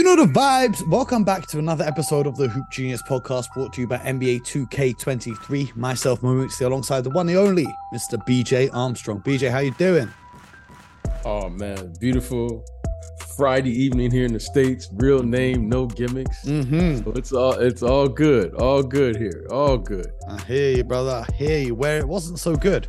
You know the vibes. Welcome back to another episode of the Hoop Genius podcast brought to you by NBA 2K23. Myself, Mamutsi, alongside the one and only Mr. BJ Armstrong. BJ, how you doing? Oh man, beautiful Friday evening here in the States. Real name, no gimmicks. Mm-hmm. So it's all it's all good. All good here. All good. I hear you, brother. I hear you. Where it wasn't so good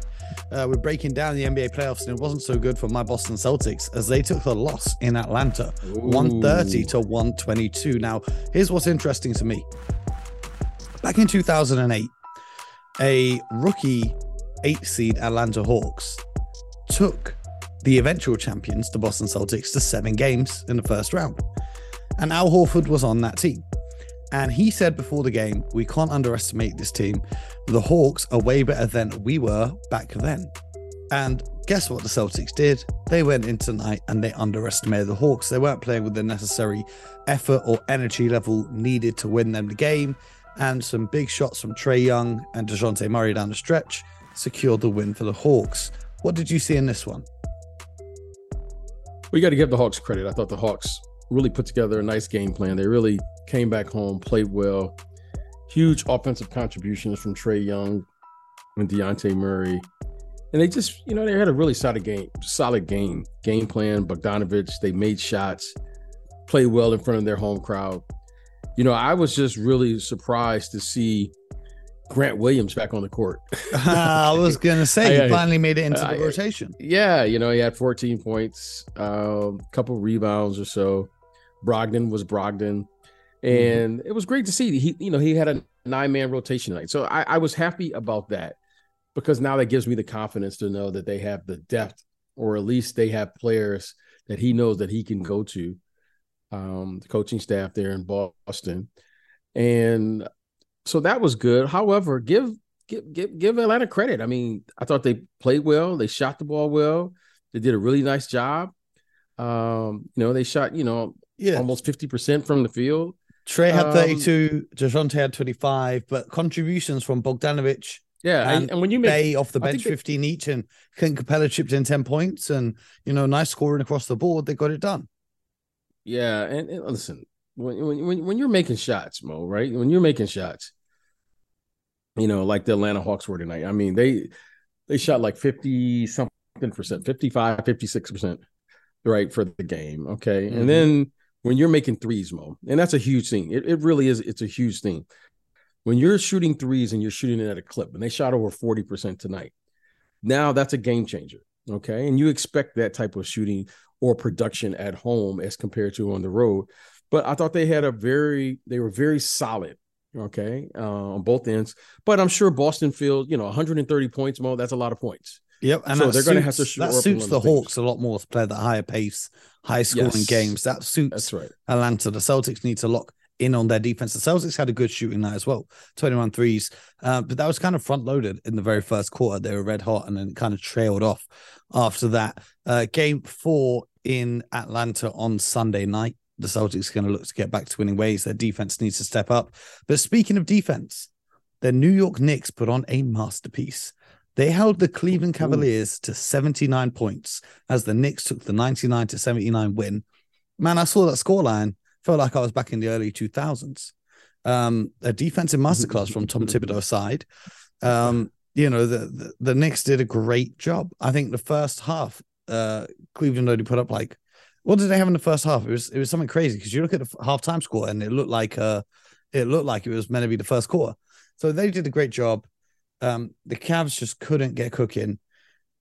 uh, we're breaking down the NBA playoffs, and it wasn't so good for my Boston Celtics as they took the loss in Atlanta, Ooh. 130 to 122. Now, here's what's interesting to me. Back in 2008, a rookie eight seed Atlanta Hawks took the eventual champions, the Boston Celtics, to seven games in the first round. And Al Horford was on that team. And he said before the game, we can't underestimate this team. The Hawks are way better than we were back then. And guess what the Celtics did? They went in tonight and they underestimated the Hawks. They weren't playing with the necessary effort or energy level needed to win them the game. And some big shots from Trae Young and Dejounte Murray down the stretch secured the win for the Hawks. What did you see in this one? We got to give the Hawks credit. I thought the Hawks really put together a nice game plan. They really came back home, played well. Huge offensive contributions from Trae Young and Dejounte Murray. And they just, you know, they had a really solid game, solid game, game plan. Bogdanovich, they made shots, played well in front of their home crowd. You know, I was just really surprised to see Grant Williams back on the court. I was gonna say he finally made it into I, the rotation. Yeah, you know, he had 14 points, a uh, couple rebounds or so. Brogdon was Brogdon, mm-hmm. and mm-hmm. it was great to see. He, you know, he had a nine man rotation night, so I, I was happy about that because now that gives me the confidence to know that they have the depth, or at least they have players that he knows that he can go to. Um, the coaching staff there in Boston, and so that was good. However, give give give give Atlanta credit. I mean, I thought they played well. They shot the ball well. They did a really nice job. Um, you know, they shot, you know, yeah. almost 50% from the field. Trae had um, 32, Dejounte had 25, but contributions from Bogdanovich. Yeah, and, and when you make Bay off the bench, 15 each, and Clint Capela chipped in 10 points, and you know, nice scoring across the board. They got it done. Yeah, and, and listen, when, when when you're making shots, Mo, right? When you're making shots, you know, like the Atlanta Hawks were tonight. I mean, they they shot like 50 something percent, 55, 56 percent right for the game. Okay. Mm-hmm. And then when you're making threes, Mo, and that's a huge thing. It, it really is, it's a huge thing. When you're shooting threes and you're shooting it at a clip, and they shot over 40% tonight. Now that's a game changer. Okay. And you expect that type of shooting or production at home as compared to on the road. But I thought they had a very, they were very solid okay, uh, on both ends. But I'm sure Boston field, you know, 130 points, Mo, that's a lot of points. Yep, and so they're going to have to shoot that suits the Hawks a lot more to play that higher pace, high scoring yes. games. That suits That's right. Atlanta. The Celtics need to lock in on their defense. The Celtics had a good shooting night as well, 21 threes, uh, but that was kind of front loaded in the very first quarter. They were red hot and then kind of trailed off after that. Uh, game four in Atlanta on Sunday night. The Celtics are going to look to get back to winning ways. Their defense needs to step up. But speaking of defense, the New York Knicks put on a masterpiece. They held the Cleveland Cavaliers Ooh. to 79 points as the Knicks took the 99 to 79 win. Man, I saw that scoreline, felt like I was back in the early 2000s. Um, a defensive masterclass from Tom Thibodeau's side. Um, you know, the, the, the Knicks did a great job. I think the first half, uh, Cleveland only put up like, what did they have in the first half? It was it was something crazy because you look at the halftime score and it looked like uh, it looked like it was meant to be the first quarter. So they did a great job. Um, the Cavs just couldn't get cooking.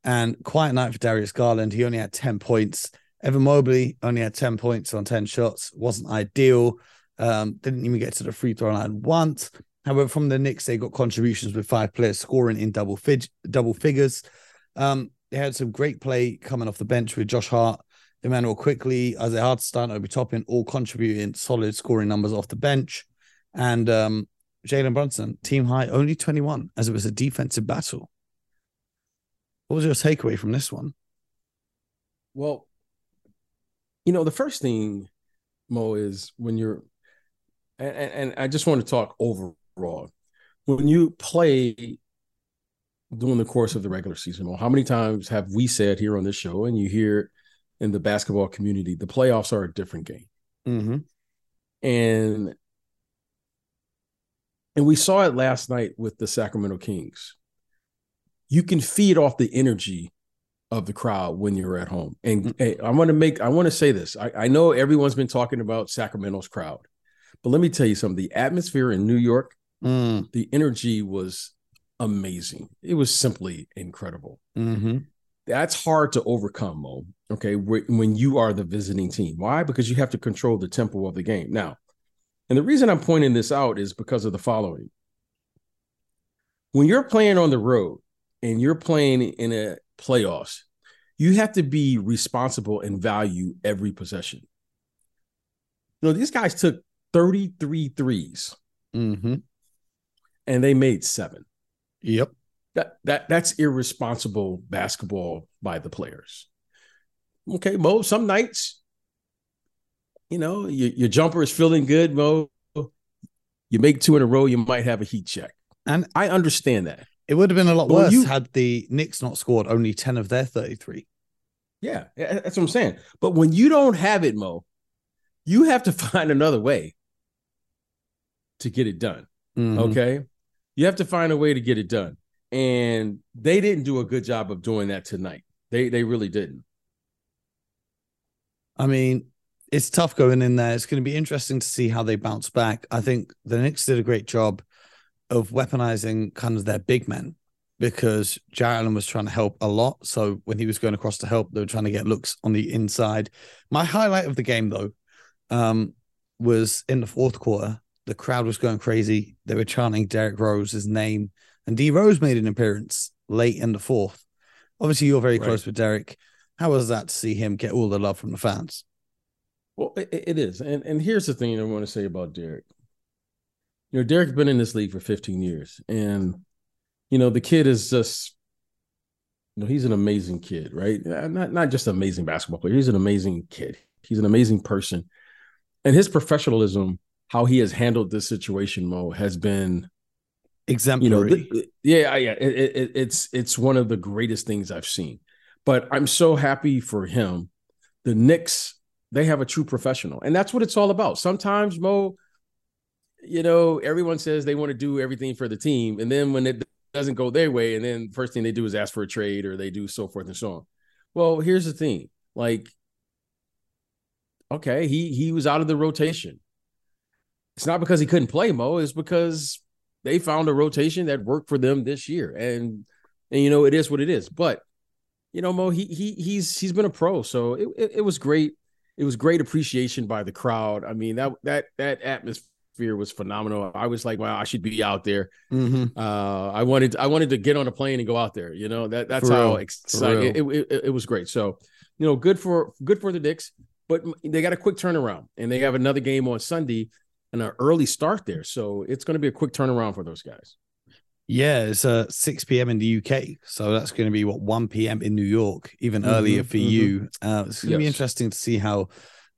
And quiet night for Darius Garland. He only had 10 points. Evan Mobley only had 10 points on 10 shots. Wasn't ideal. Um, didn't even get to the free throw line once. However, from the Knicks, they got contributions with five players scoring in double fig- double figures. Um, they had some great play coming off the bench with Josh Hart, Immanuel Quickley, Isaiah Hartenstein, Obi Toppin, all contributing solid scoring numbers off the bench. And um, Jalen Brunson, team high, only 21, as it was a defensive battle. What was your takeaway from this one? Well, you know, the first thing, Mo, is when you're, and, and I just want to talk overall. When you play during the course of the regular season, Mo, how many times have we said here on this show, and you hear in the basketball community, the playoffs are a different game. Mm-hmm. And and we saw it last night with the Sacramento Kings. You can feed off the energy of the crowd when you're at home. And mm-hmm. hey, I want to make I want to say this. I, I know everyone's been talking about Sacramento's crowd, but let me tell you something. The atmosphere in New York, mm. the energy was amazing. It was simply incredible. Mm-hmm. That's hard to overcome, Mo. Okay, when you are the visiting team. Why? Because you have to control the tempo of the game. Now, and the reason I'm pointing this out is because of the following. When you're playing on the road and you're playing in a playoffs, you have to be responsible and value every possession. You know, these guys took 33 threes mm-hmm. and they made seven. Yep. That that that's irresponsible basketball by the players. Okay, Mo, some nights you know, your, your jumper is feeling good, Mo. You make two in a row, you might have a heat check. And I understand that. It would have been a lot but worse you, had the Knicks not scored only 10 of their 33. Yeah, that's what I'm saying. But when you don't have it, Mo, you have to find another way to get it done. Mm-hmm. Okay. You have to find a way to get it done. And they didn't do a good job of doing that tonight. They they really didn't. I mean, it's tough going in there. It's going to be interesting to see how they bounce back. I think the Knicks did a great job of weaponizing kind of their big men because Jarrett Allen was trying to help a lot. So when he was going across to help, they were trying to get looks on the inside. My highlight of the game, though, um, was in the fourth quarter. The crowd was going crazy. They were chanting Derrick Rose's name, and D Rose made an appearance late in the fourth. Obviously, you're very right. close with Derrick. How was that to see him get all the love from the fans? Well, it, it is, and and here's the thing I want to say about Derrick. You know, Derrick's been in this league for 15 years, and you know the kid is just, you know, he's an amazing kid, right? Uh, not not just an amazing basketball player. He's an amazing kid. He's an amazing person, and his professionalism, how he has handled this situation, Mo, has been exemplary. You know, yeah, yeah, it, it, it's it's one of the greatest things I've seen. But I'm so happy for him. The Knicks they have a true professional. And that's what it's all about. Sometimes, Mo, you know, everyone says they want to do everything for the team. And then when it doesn't go their way, and then first thing they do is ask for a trade or they do so forth and so on. Well, here's the thing. Like, okay, he he was out of the rotation. It's not because he couldn't play, Mo, it's because they found a rotation that worked for them this year. And and you know, it is what it is. But you know, Mo, he he he's he's been a pro, so it, it, it was great it was great appreciation by the crowd. I mean that that that atmosphere was phenomenal. I was like, wow, I should be out there. Mm-hmm. Uh, I wanted I wanted to get on a plane and go out there. You know that that's for how exciting it, it, it, it, was great. So you know, good for good for the Knicks, but they got a quick turnaround and they have another game on Sunday and an early start there. So it's going to be a quick turnaround for those guys. Yeah, it's uh, 6 p.m. in the UK. So that's going to be what 1 p.m. in New York, even mm-hmm, earlier for mm-hmm. you. Uh, it's going to yes. be interesting to see how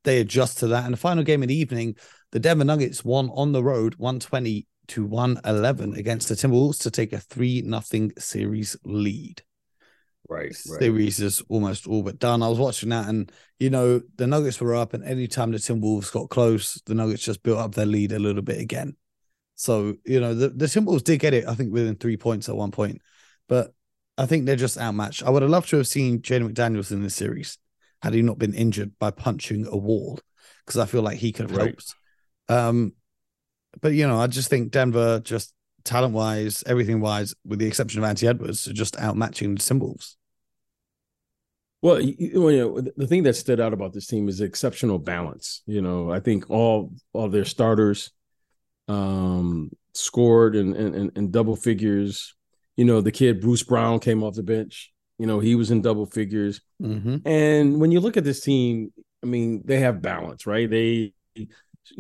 they adjust to that. And the final game in the evening, the Denver Nuggets won on the road 120 to 111 against the Timberwolves to take a 3 nothing series lead. Right, right. Series is almost all but done. I was watching that, and you know the Nuggets were up, and anytime the Timberwolves got close, the Nuggets just built up their lead a little bit again. So, you know, the, the Timberwolves did get it, I think, within three points at one point. But I think they're just outmatched. I would have loved to have seen Jaden McDaniels in this series had he not been injured by punching a wall, because I feel like he could have right. helped. Um, but you know, I just think Denver, just talent wise, everything wise, with the exception of Anthony Edwards, are just outmatching the Timberwolves. Well, you know, the thing that stood out about this team is exceptional balance. You know, I think all all their starters um, scored in, in, in double figures. You know, the kid Bruce Brown came off the bench. You know, he was in double figures. Mm-hmm. And when you look at this team, I mean, they have balance, right? They, you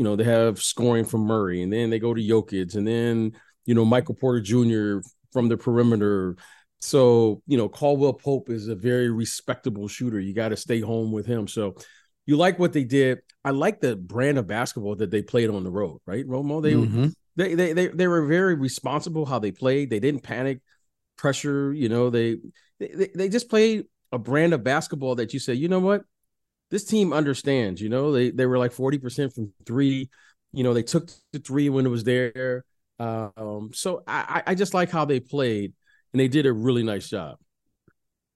know, they have scoring from Murray, and then they go to Jokic, and then you know Michael Porter Jr. from the perimeter. So you know, Caldwell Pope is a very respectable shooter. You got to stay home with him. So you like what they did. I like the brand of basketball that they played on the road, right? Romo, they mm-hmm. they, they they they were very responsible how they played. They didn't panic, pressure. You know, they they they just played a brand of basketball that you say, you know what, this team understands. You know, they they were like forty percent from three. You know, they took the three when it was there. Um, so I, I just like how they played, and they did a really nice job.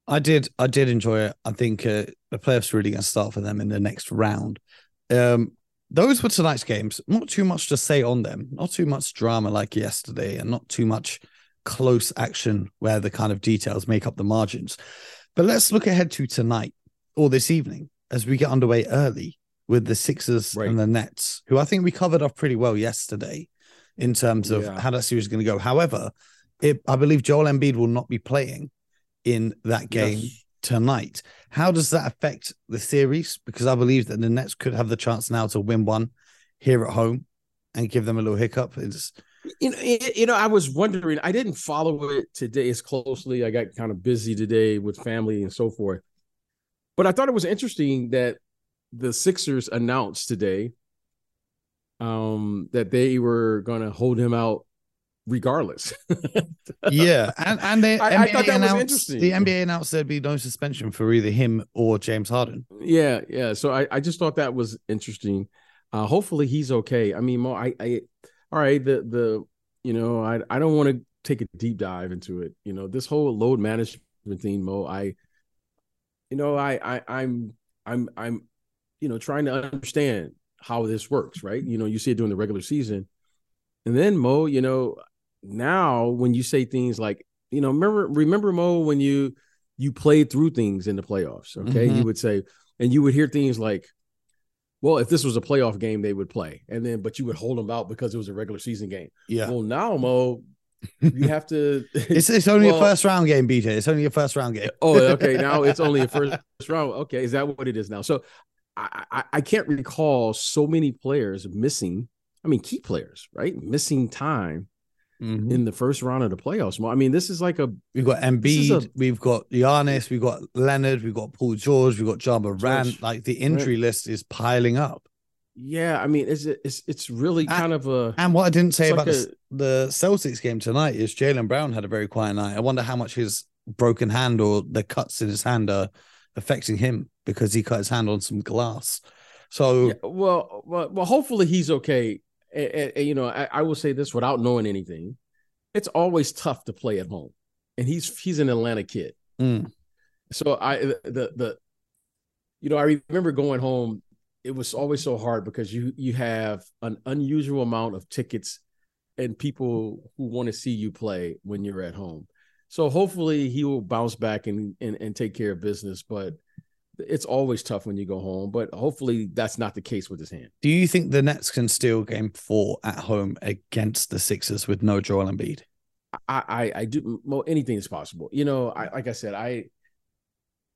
I did, I did enjoy it. I think uh, the playoffs really going to start for them in the next round. Um, those were tonight's games. Not too much to say on them. Not too much drama like yesterday, and not too much close action where the kind of details make up the margins. But let's look ahead to tonight or this evening as we get underway early with the Sixers right. and the Nets, who I think we covered off pretty well yesterday in terms of yeah. how that series is going to go. However, it, I believe Joel Embiid will not be playing in that game yes. tonight. How does that affect the series? Because I believe that the Nets could have the chance now to win one here at home and give them a little hiccup. It's you know, you know, I was wondering. I didn't follow it today as closely. I got kind of busy today with family and so forth. But I thought it was interesting that the Sixers announced today um, that they were going to hold him out regardless. yeah, and and they I, I thought that announced, was interesting. The NBA announced there'd be no suspension for either him or James Harden. Yeah, yeah. So I, I just thought that was interesting. Uh, hopefully he's okay. I mean, Mo, I, I all right, the the you know, I I don't want to take a deep dive into it. You know, this whole load management thing, Mo. I, you know, I I I'm I'm I'm, you know, trying to understand how this works, right? You know, you see it during the regular season, and then Mo, you know, now when you say things like, you know, remember remember Mo when you you played through things in the playoffs, okay? Mm-hmm. You would say, and you would hear things like, well, if this was a playoff game, they would play, and then but you would hold them out because it was a regular season game. Yeah. Well, now Mo, you have to. it's it's only well, a first round game, BJ. It's only a first round game. oh, okay. Now it's only a first round. Okay, is that what it is now? So I, I, I can't recall so many players missing. I mean, key players, right? Missing time mm-hmm. in the first round of the playoffs. I mean, this is like a we've got Embiid, a, we've got Giannis, we've got Leonard, we've got Paul George, we've got Ja Morant. Like the injury right. list is piling up. Yeah, I mean, it's it's it's really kind of a. And what I didn't say about like a, the Celtics game tonight is Jaylen Brown had a very quiet night. I wonder how much his broken hand or the cuts in his hand are affecting him because he cut his hand on some glass. So yeah, well, well, well, hopefully he's okay and, and, you know, I, I will say this without knowing anything, it's always tough to play at home, and he's he's an Atlanta kid. Mm. So I the the you know I remember going home. It was always so hard because you you have an unusual amount of tickets and people who want to see you play when you're at home. So hopefully he will bounce back and and, and take care of business. But it's always tough when you go home, but hopefully that's not the case with his hand. Do you think the Nets can steal game four at home against the Sixers with no Joel Embiid? I, I, I do well, anything is possible. You know, I like I said, I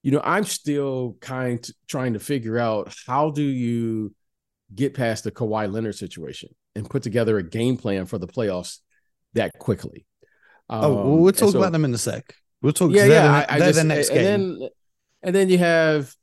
you know, I'm still kind of trying to figure out how do you get past the Kawhi Leonard situation and put together a game plan for the playoffs that quickly. Um, oh, well, we'll talk so, about them in a sec. We'll talk. Yeah, yeah. They're, I, I just, the next game. Then, and then you have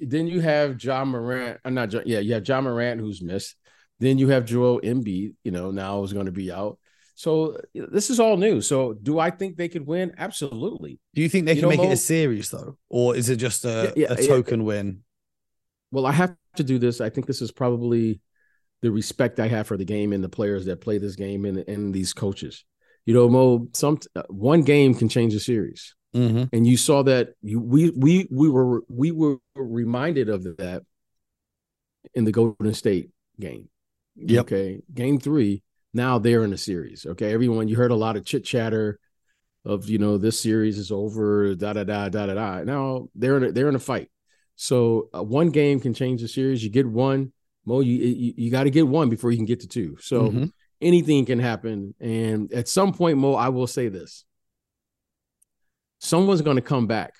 then you have John Morant. I'm uh, not John, yeah, you have John Morant who's missed. Then you have Joel Embiid, you know, now is going to be out. So this is all new. So do I think they could win? Absolutely. Do you think they you can know, make it a series though, or is it just a, yeah, yeah, a token yeah. win? Well, I have to do this. I think this is probably the respect I have for the game and the players that play this game and, and these coaches. You know, Mo, some one game can change a series. Mm-hmm. And you saw that you we we we were we were reminded of that in the Golden State game. Yep. Okay. Game three. Now they're in the series. Okay. Everyone, you heard a lot of chit chatter of you know this series is over. Da da da da da da. Now they're in a, they're in a fight. So uh, one game can change the series. You get one. Mo, you you, you got to get one before you can get to two. So mm-hmm. anything can happen. And at some point, Mo, I will say this someone's going to come back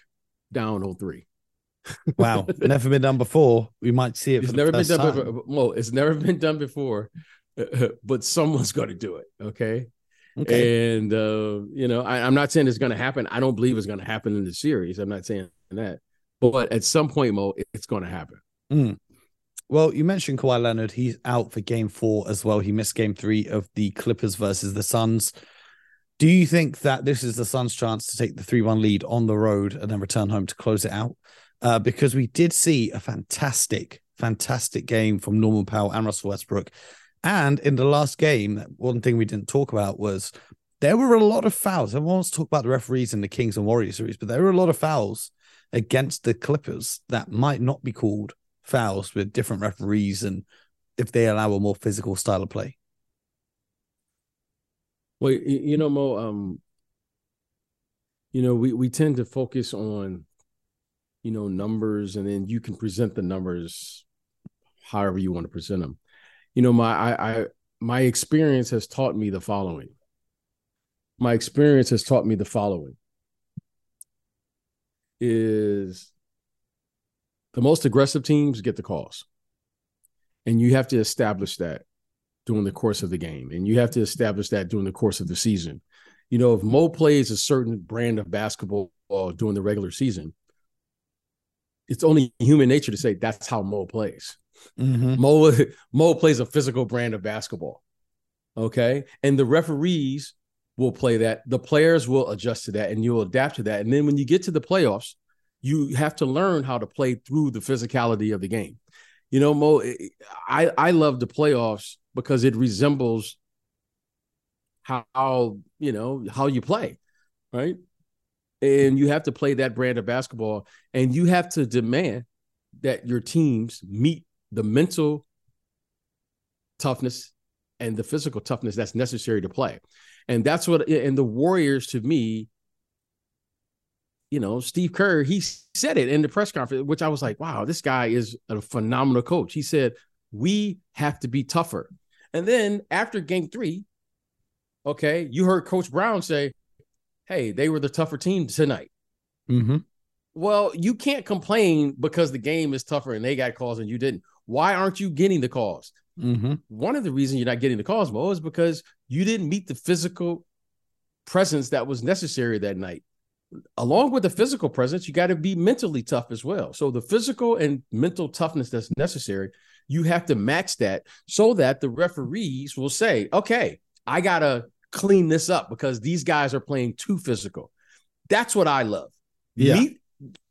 down 03. wow, never been done before. We might see it. It's never been done time. before. Well, it's never been done before, but someone's going to do it. Okay. Okay. And uh, you know, I, am not saying it's going to happen. I don't believe it's going to happen in the series. I'm not saying that, but at some point, Mo, it's going to happen. Mm. Well, you mentioned Kawhi Leonard. He's out for Game Four as well. He missed Game Three of the Clippers versus the Suns. Do you think that this is the Suns' chance to take the 3 1 lead on the road and then return home to close it out? Uh, because we did see a fantastic fantastic game from Norman Powell and Russell Westbrook. And in the last game, one thing we didn't talk about was there were a lot of fouls. Everyone wants to talk about the referees in the Kings and Warriors series, but there were a lot of fouls against the Clippers that might not be called fouls with different referees and if they allow a more physical style of play. Well, you know, Mo, um, you know, we, we tend to focus on, you know, numbers and then you can present the numbers however you want to present them. You know, my I, I my experience has taught me the following. My experience has taught me the following is the most aggressive teams get the calls. And you have to establish that during the course of the game. And you have to establish that during the course of the season. You know, if Mo plays a certain brand of basketball during the regular season, it's only human nature to say that's how Mo plays. Mm-hmm. Mo Mo plays a physical brand of basketball. Okay. And the referees will play that. The players will adjust to that and you'll adapt to that. And then when you get to the playoffs, you have to learn how to play through the physicality of the game. You know, Mo, I, I love the playoffs because it resembles how, you know, how you play, right? And you have to play that brand of basketball and you have to demand that your teams meet the mental toughness and the physical toughness that's necessary to play. And that's what, and the Warriors to me, you know, Steve Kerr, he said it in the press conference, which I was like, wow, this guy is a phenomenal coach. He said, we have to be tougher. And then after game three, okay, you heard Coach Brown say, hey, they were the tougher team tonight. Mm-hmm. Well, you can't complain because the game is tougher and they got calls and you didn't. Why aren't you getting the calls? Mm-hmm. One of the reasons you're not getting the calls, Mo, is because you didn't meet the physical presence that was necessary that night. Along with the physical presence, you got to be mentally tough as well. So the physical and mental toughness that's necessary, you have to match that so that the referees will say, okay, I got to clean this up because these guys are playing too physical. That's what I love. Yeah. Meet,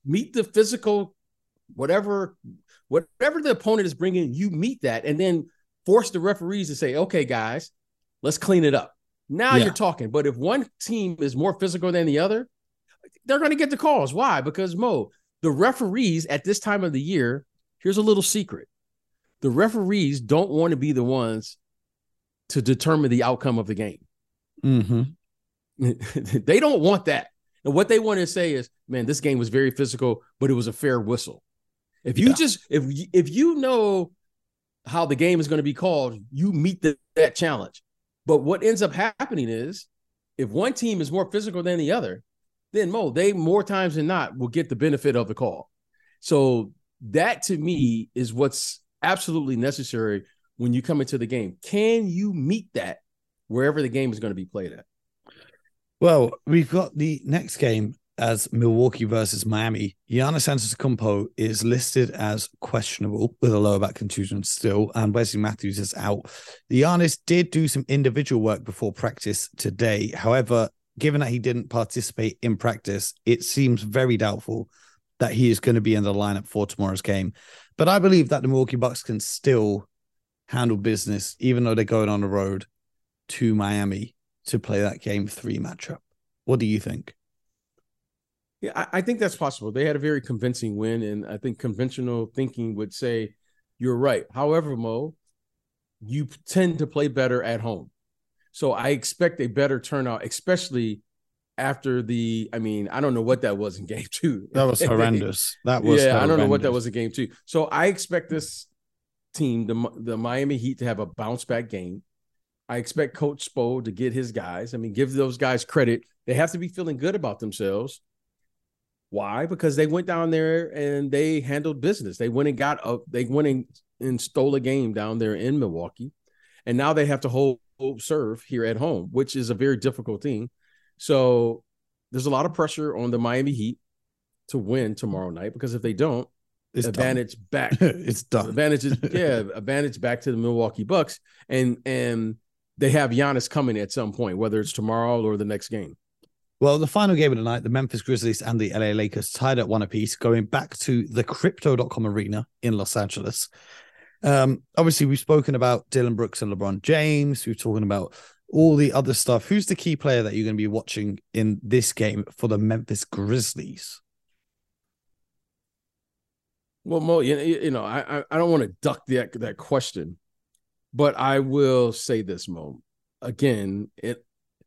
meet the physical, whatever whatever the opponent is bringing, you meet that and then force the referees to say, okay, guys, let's clean it up. Now yeah. you're talking. But if one team is more physical than the other, they're going to get the calls. Why? Because Mo, the referees at this time of the year, here's a little secret. The referees don't want to be the ones to determine the outcome of the game. Mm-hmm. they don't want that. And what they want to say is, man, this game was very physical, but it was a fair whistle. If you yeah. just if if you know how the game is going to be called, you meet the, that challenge. But what ends up happening is if one team is more physical than the other, then Mo, they more times than not will get the benefit of the call. So that to me is what's absolutely necessary when you come into the game. Can you meet that wherever the game is going to be played at? Well, we've got the next game as Milwaukee versus Miami. Giannis Antetokounmpo is listed as questionable with a lower back contusion still, and Wesley Matthews is out. The Giannis did do some individual work before practice today. However, given that he didn't participate in practice, it seems very doubtful that he is going to be in the lineup for tomorrow's game. But I believe that the Milwaukee Bucks can still handle business, even though they're going on the road to Miami to play that game three matchup. What do you think? Yeah, I, think that's possible. They had a very convincing win, and I think conventional thinking would say you're right. However, Mo, you tend to play better at home. So I expect a better turnout, especially after the. I mean, I don't know what that was in game two. That was horrendous. That was yeah. Horrendous. I don't know what that was in game two. So I expect this team, the the Miami Heat, to have a bounce back game. I expect Coach Spo to get his guys. I mean, give those guys credit. They have to be feeling good about themselves. Why? Because they went down there and they handled business. They went and got a, they went and, and stole a game down there in Milwaukee. And now they have to hold serve here at home, which is a very difficult thing. So there's a lot of pressure on the Miami Heat to win tomorrow night because if they don't, it's advantage done. back. it's done. Advantage is yeah, advantage back to the Milwaukee Bucks. And and they have Giannis coming at some point, whether it's tomorrow or the next game. Well, the final game of the night, the Memphis Grizzlies and the LA Lakers tied at one apiece, going back to the crypto.com arena in Los Angeles. Um, obviously, we've spoken about Dillon Brooks and LeBron James. We've talking about all the other stuff. Who's the key player that you're going to be watching in this game for the Memphis Grizzlies? Well, Mo, you, know, I I don't want to duck that that question, but I will say this, Mo. Again, it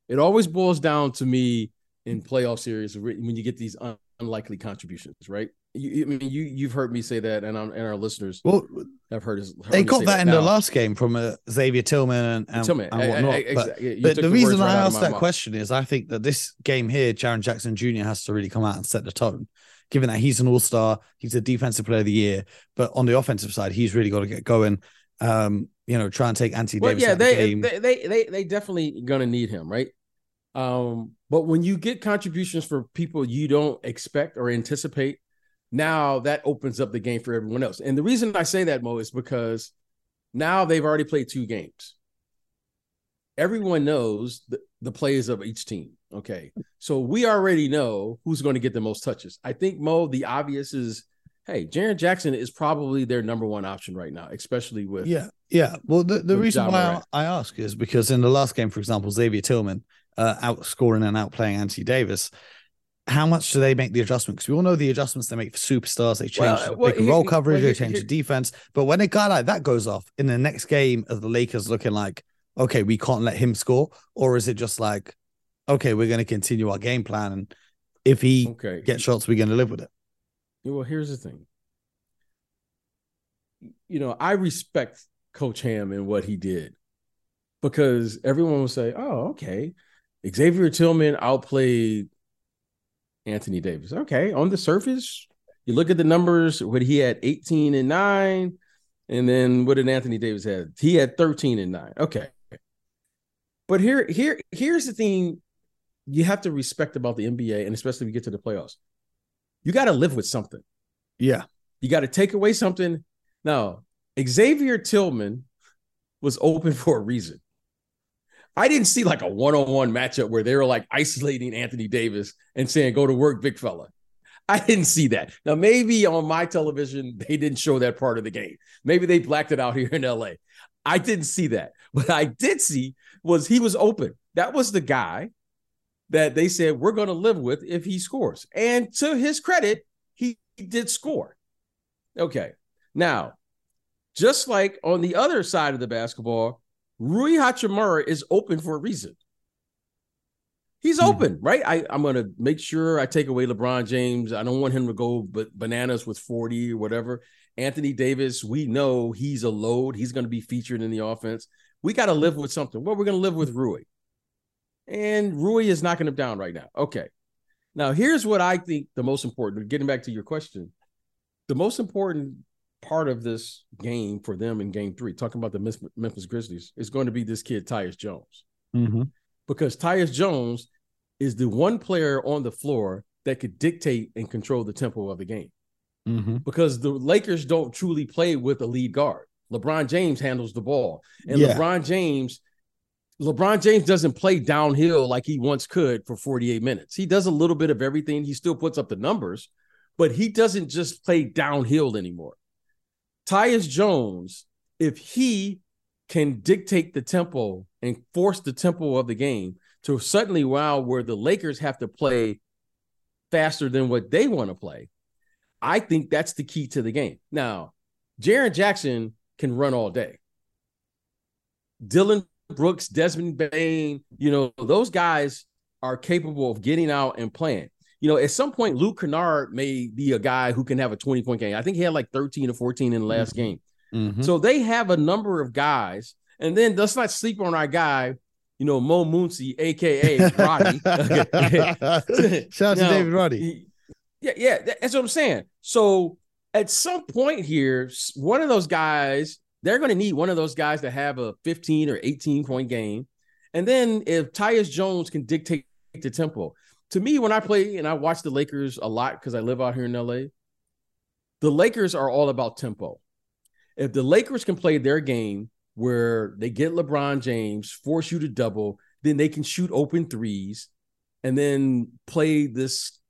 it always boils down to me in playoff series when you get these un- unlikely contributions, right? You, I mean, you you've heard me say that, and, I'm, and our listeners well have heard, heard they got that, in now. the last game from uh, Xavier Tillman and, and, Tillman, and whatnot. exactly. But, but the, the reason I asked that mouth. question is I think that this game here, Jaren Jackson Jr. has to really come out and set the tone. Given that he's an all star, he's a defensive player of the year, but on the offensive side, he's really got to get going. Um, you know, try and take Anthony well, Davis. Yeah, they, they, they they they definitely gonna need him, right? Um, but when you get contributions for people you don't expect or anticipate, now that opens up the game for everyone else. And the reason I say that, Mo, is because now they've already played two games. Everyone knows the, the players of each team. Okay. So we already know who's going to get the most touches. I think, Mo, the obvious is hey, Jaren Jackson is probably their number one option right now, especially with. Yeah. Yeah. Well, the, the reason why I, I ask is because in the last game, for example, Xavier Tillman uh, outscoring and outplaying Anthony Davis. How much do they make the adjustment? Because we all know the adjustments they make for superstars. They change well, well, roll coverage, well, they change the defense. But when a guy like that goes off in the next game, are the Lakers looking like, okay, we can't let him score? Or is it just like, okay, we're going to continue our game plan. And if he okay. gets shots, we're going to live with it? Well, here's the thing. You know, I respect Coach Ham and what he did because everyone will say, oh, okay Xavier Tillman outplayed Anthony Davis. Okay, on the surface, you look at the numbers. What he had 18 and 9, and then what did Anthony Davis have? He had 13 and 9. Okay. But here, here, here's the thing you have to respect about the NBA, and especially if you get to the playoffs. You got to live with something. Yeah. You got to take away something. Now, Xavier Tillman was open for a reason. I didn't see like a one-on-one matchup where they were like isolating Anthony Davis and saying, "Go to work, big fella." I didn't see that. Now, maybe on my television they didn't show that part of the game. Maybe they blacked it out here in LA. I didn't see that. What I did see was he was open. That was the guy that they said we're going to live with if he scores. And to his credit, he did score. Okay. Now, just like on the other side of the basketball, Rui Hachimura is open for a reason. He's mm-hmm. open, right? I, I'm going to make sure I take away LeBron James. I don't want him to go but bananas with 40 or whatever. Anthony Davis, we know he's a load. He's going to be featured in the offense. We got to live with something. Well, we're going to live with Rui. And Rui is knocking him down right now. Okay. Now, here's what I think the most important, getting back to your question, the most important part of this game for them in game three, talking about the Memphis Grizzlies, is going to be this kid, Tyus Jones. Mm-hmm. Because Tyus Jones is the one player on the floor that could dictate and control the tempo of the game. Mm-hmm. Because the Lakers don't truly play with a lead guard. LeBron James handles the ball. And yeah. LeBron James, LeBron James doesn't play downhill like he once could for 48 minutes. He does a little bit of everything. He still puts up the numbers, but he doesn't just play downhill anymore. Tyus Jones, if he can dictate the tempo and force the tempo of the game to suddenly wow where the Lakers have to play faster than what they want to play, I think that's the key to the game. Now, Jaren Jackson can run all day. Dillon Brooks, Desmond Bane, you know, those guys are capable of getting out and playing you know, at some point, Luke Kennard may be a guy who can have a 20 point game. I think he had like 13 or 14 in the last mm-hmm. game. Mm-hmm. So they have a number of guys. And then let's not sleep on our guy, you know, Mo Muncie, aka Roddy. Shout out now, to David Roddy. Yeah, yeah, that's what I'm saying. So at some point here, one of those guys, they're going to need one of those guys to have a 15 or 18 point game. And then if Tyus Jones can dictate the tempo, to me, when I play and I watch the Lakers a lot because I live out here in LA, the Lakers are all about tempo. If the Lakers can play their game where they get LeBron James, force you to double, then they can shoot open threes and then play this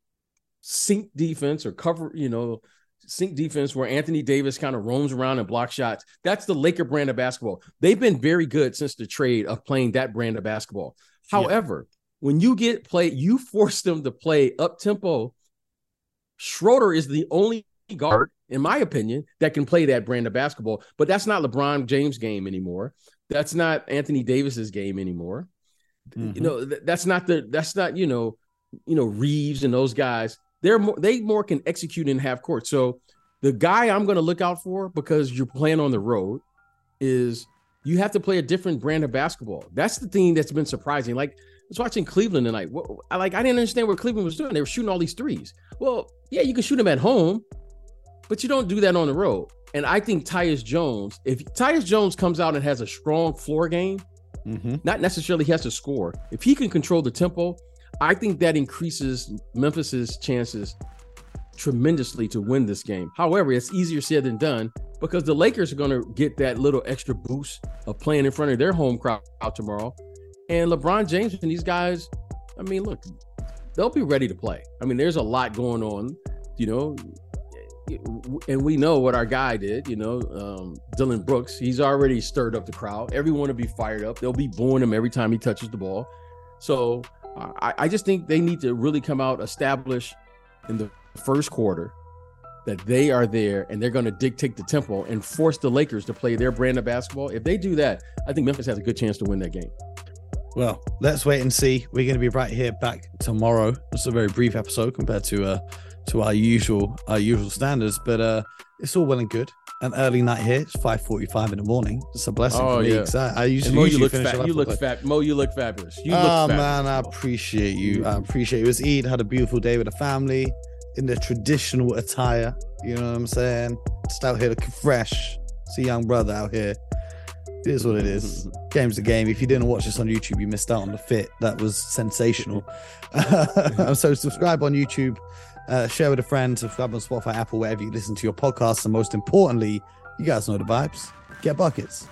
sink defense or cover, you know, sink defense where Anthony Davis kind of roams around and block shots. That's the Laker brand of basketball. They've been very good since the trade of playing that brand of basketball. However. When you get play, you force them to play up tempo. Schroeder is the only guard, in my opinion, that can play that brand of basketball. But that's not LeBron James' game anymore. That's not Anthony Davis's game anymore. Mm-hmm. You know, th- that's not the that's not you know, you know Reaves and those guys they're more they more can execute in half court. So the guy I'm going to look out for because you're playing on the road is you have to play a different brand of basketball. That's the thing that's been surprising. Like was watching Cleveland tonight. What, I like I didn't understand what Cleveland was doing. They were shooting all these threes. Well, yeah, you can shoot them at home, but you don't do that on the road. And I think Tyus Jones, if Tyus Jones comes out and has a strong floor game, mm-hmm. not necessarily he has to score. If he can control the tempo I think that increases Memphis's chances tremendously to win this game. However, it's easier said than done because the Lakers are going to get that little extra boost of playing in front of their home crowd tomorrow. And LeBron James and these guys, I mean, look, they'll be ready to play. I mean, there's a lot going on, you know, and we know what our guy did, you know, um, Dillon Brooks. He's already stirred up the crowd. Everyone will be fired up. They'll be booing him every time he touches the ball. So I, I just think they need to really come out, establish in the first quarter that they are there and they're going to dictate the tempo and force the Lakers to play their brand of basketball. If they do that, I think Memphis has a good chance to win that game. Well, let's wait and see. We're going to be right here back tomorrow. It's a very brief episode compared to uh to our usual our usual standards, but uh it's all well and good an early night here. It's five forty-five in the morning. It's a blessing oh, for me. Yeah. I, I usually, Mo, usually you look fat. You look fat. Mo, you look fabulous. You oh man, I appreciate you. I appreciate you. It was Eid. Had a beautiful day with the family in the traditional attire. You know what I'm saying? Just out here looking fresh. It's a young brother out here. It is what it is. Game's the game. If you didn't watch this on YouTube, you missed out on the fit. That was sensational. so subscribe on YouTube uh, share with a friend, subscribe on Spotify, Apple, wherever you listen to your podcast. And most importantly, you guys know the vibes. Get buckets.